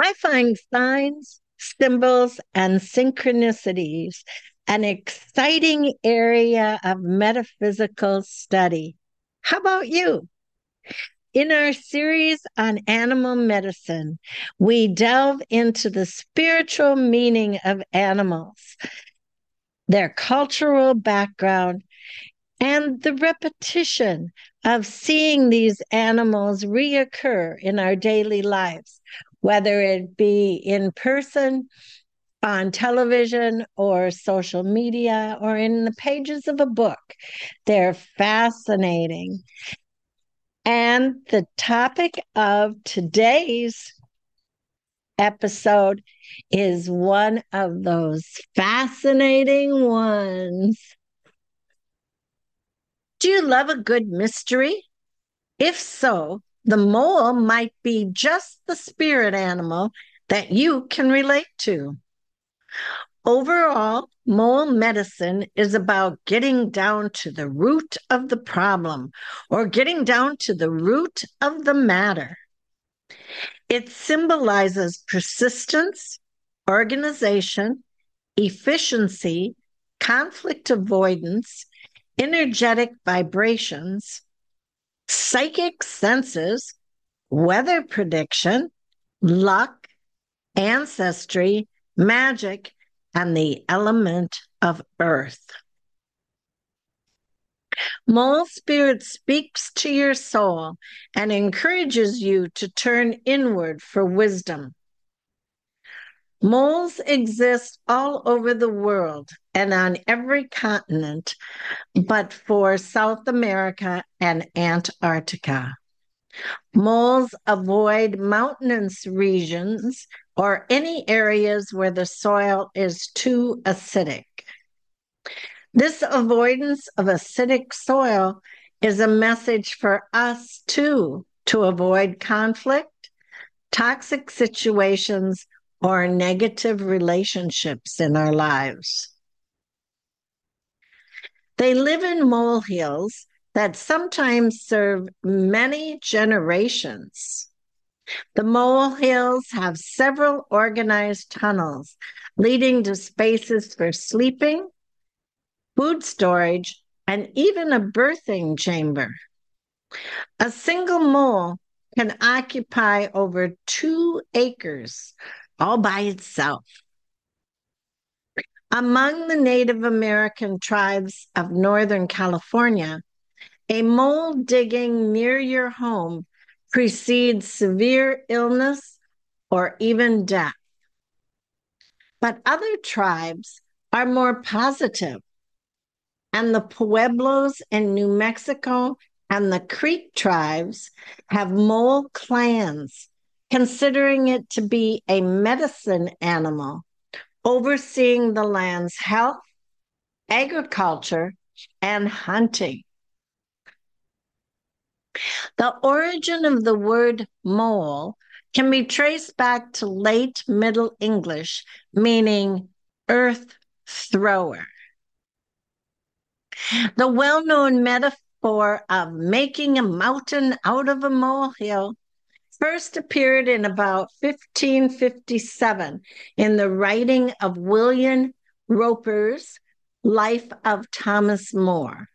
I find signs, symbols, and synchronicities an exciting area of metaphysical study. How about you? In our series on animal medicine, we delve into the spiritual meaning of animals, their cultural background, and the repetition of seeing these animals reoccur in our daily lives, whether it be in person, on television, or social media, or in the pages of a book. They're fascinating. And the topic of today's episode is one of those fascinating ones. Do you love a good mystery? If so, the mole might be just the spirit animal that you can relate to. Overall, mole medicine is about getting down to the root of the problem or getting down to the root of the matter. It symbolizes persistence, organization, efficiency, conflict avoidance, energetic vibrations, psychic senses, weather prediction, luck, ancestry, magic, and the element of earth. Mole Spirit speaks to your soul and encourages you to turn inward for wisdom. Moles exist all over the world and on every continent, but for South America and Antarctica. Moles avoid mountainous regions or any areas where the soil is too acidic. This avoidance of acidic soil is a message for us too to avoid conflict, toxic situations, or negative relationships in our lives. They live in molehills that sometimes serve many generations. The molehills have several organized tunnels leading to spaces for sleeping, food storage, and even a birthing chamber. A single mole can occupy over two acres all by itself. Among the Native American tribes of Northern California, a mole digging near your home precedes severe illness or even death. But other tribes are more positive, and the Pueblos in New Mexico and the Creek tribes have mole clans, considering it to be a medicine animal, overseeing the land's health, agriculture, and hunting. The origin of the word mole can be traced back to late Middle English, meaning earth thrower. The well known metaphor of making a mountain out of a molehill first appeared in about 1557 in the writing of William Roper's Life of Thomas More.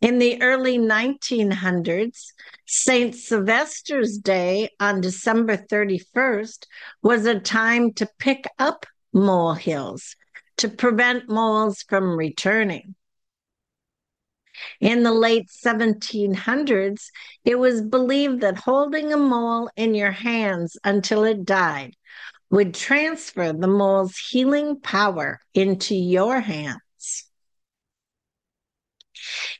In the early 1900s, St. Sylvester's Day on December 31st was a time to pick up molehills to prevent moles from returning. In the late 1700s, it was believed that holding a mole in your hands until it died would transfer the mole's healing power into your hands.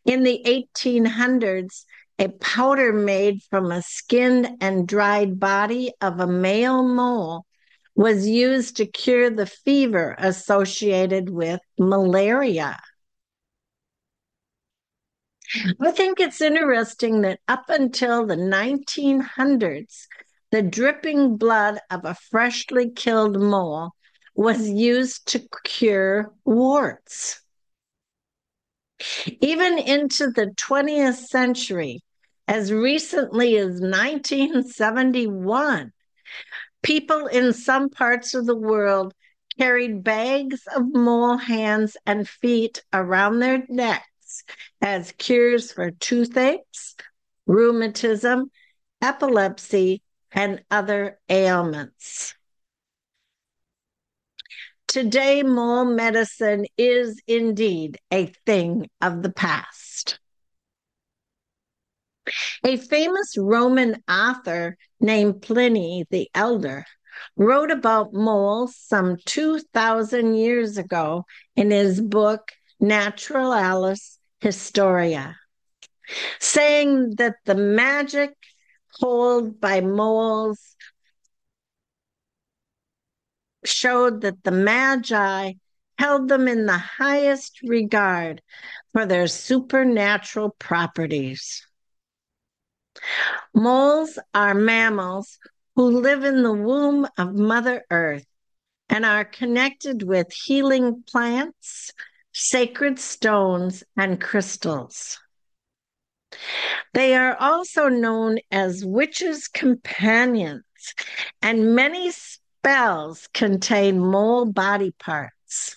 In the 1800s, a powder made from a skinned and dried body of a male mole was used to cure the fever associated with malaria. I think it's interesting that up until the 1900s, the dripping blood of a freshly killed mole was used to cure warts. Even into the 20th century, as recently as 1971, people in some parts of the world carried bags of mole hands and feet around their necks as cures for toothaches, rheumatism, epilepsy, and other ailments. Today, mole medicine is indeed a thing of the past. A famous Roman author named Pliny the Elder wrote about moles some 2,000 years ago in his book Naturalis Historia, saying that the magic hold by moles showed that the Magi held them in the highest regard for their supernatural properties. Moles are mammals who live in the womb of Mother Earth and are connected with healing plants, sacred stones, and crystals. They are also known as witches' companions, and many spells contain mole body parts.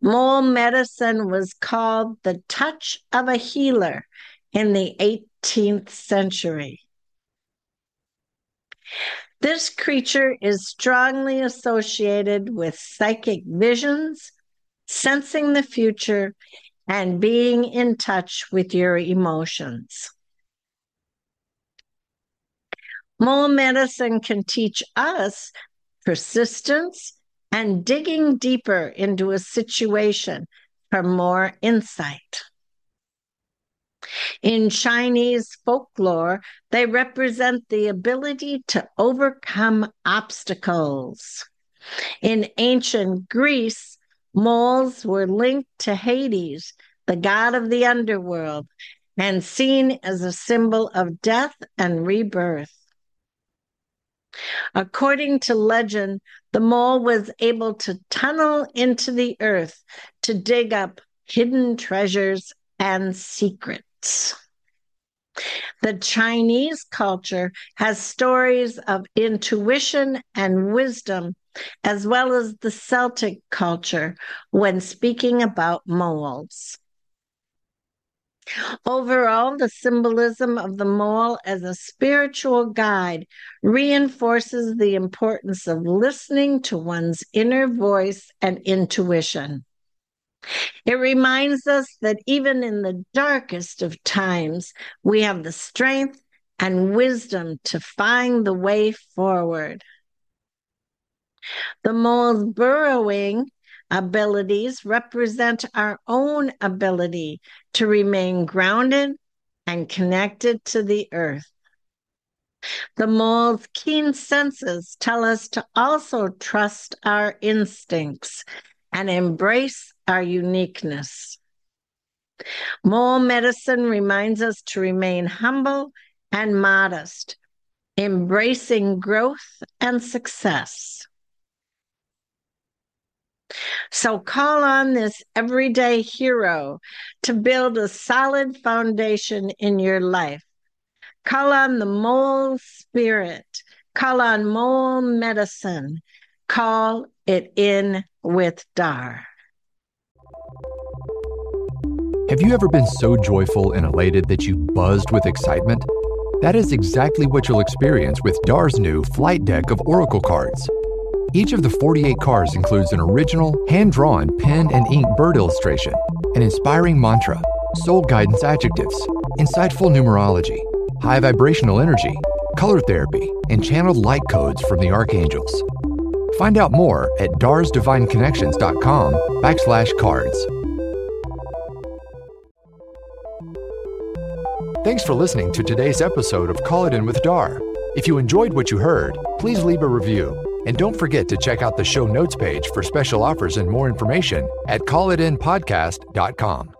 Mole medicine was called the touch of a healer in the 18th century. This creature is strongly associated with psychic visions, sensing the future, and being in touch with your emotions. Mole medicine can teach us persistence and digging deeper into a situation for more insight. In Chinese folklore, they represent the ability to overcome obstacles. In ancient Greece, moles were linked to Hades, the god of the underworld, and seen as a symbol of death and rebirth. According to legend, the mole was able to tunnel into the earth to dig up hidden treasures and secrets. The Chinese culture has stories of intuition and wisdom, as well as the Celtic culture when speaking about moles. Overall, the symbolism of the mole as a spiritual guide reinforces the importance of listening to one's inner voice and intuition. It reminds us that even in the darkest of times, we have the strength and wisdom to find the way forward. The mole's burrowing abilities represent our own ability to remain grounded and connected to the earth. The mole's keen senses tell us to also trust our instincts and embrace our uniqueness. Mole medicine reminds us to remain humble and modest, embracing growth and success. So call on this everyday hero to build a solid foundation in your life. Call on the mole spirit. Call on mole medicine. Call it in with Dar. Have you ever been so joyful and elated that you buzzed with excitement? That is exactly what you'll experience with Dar's new flight deck of Oracle cards. Each of the 48 cards includes an original, hand drawn pen and ink bird illustration, an inspiring mantra, soul guidance adjectives, insightful numerology, high vibrational energy, color therapy, and channeled light codes from the archangels. Find out more at darsdivineconnections.com backslash cards. Thanks for listening to today's episode of Call It In with Dar. If you enjoyed what you heard, please leave a review. And don't forget to check out the show notes page for special offers and more information at callitinpodcast.com.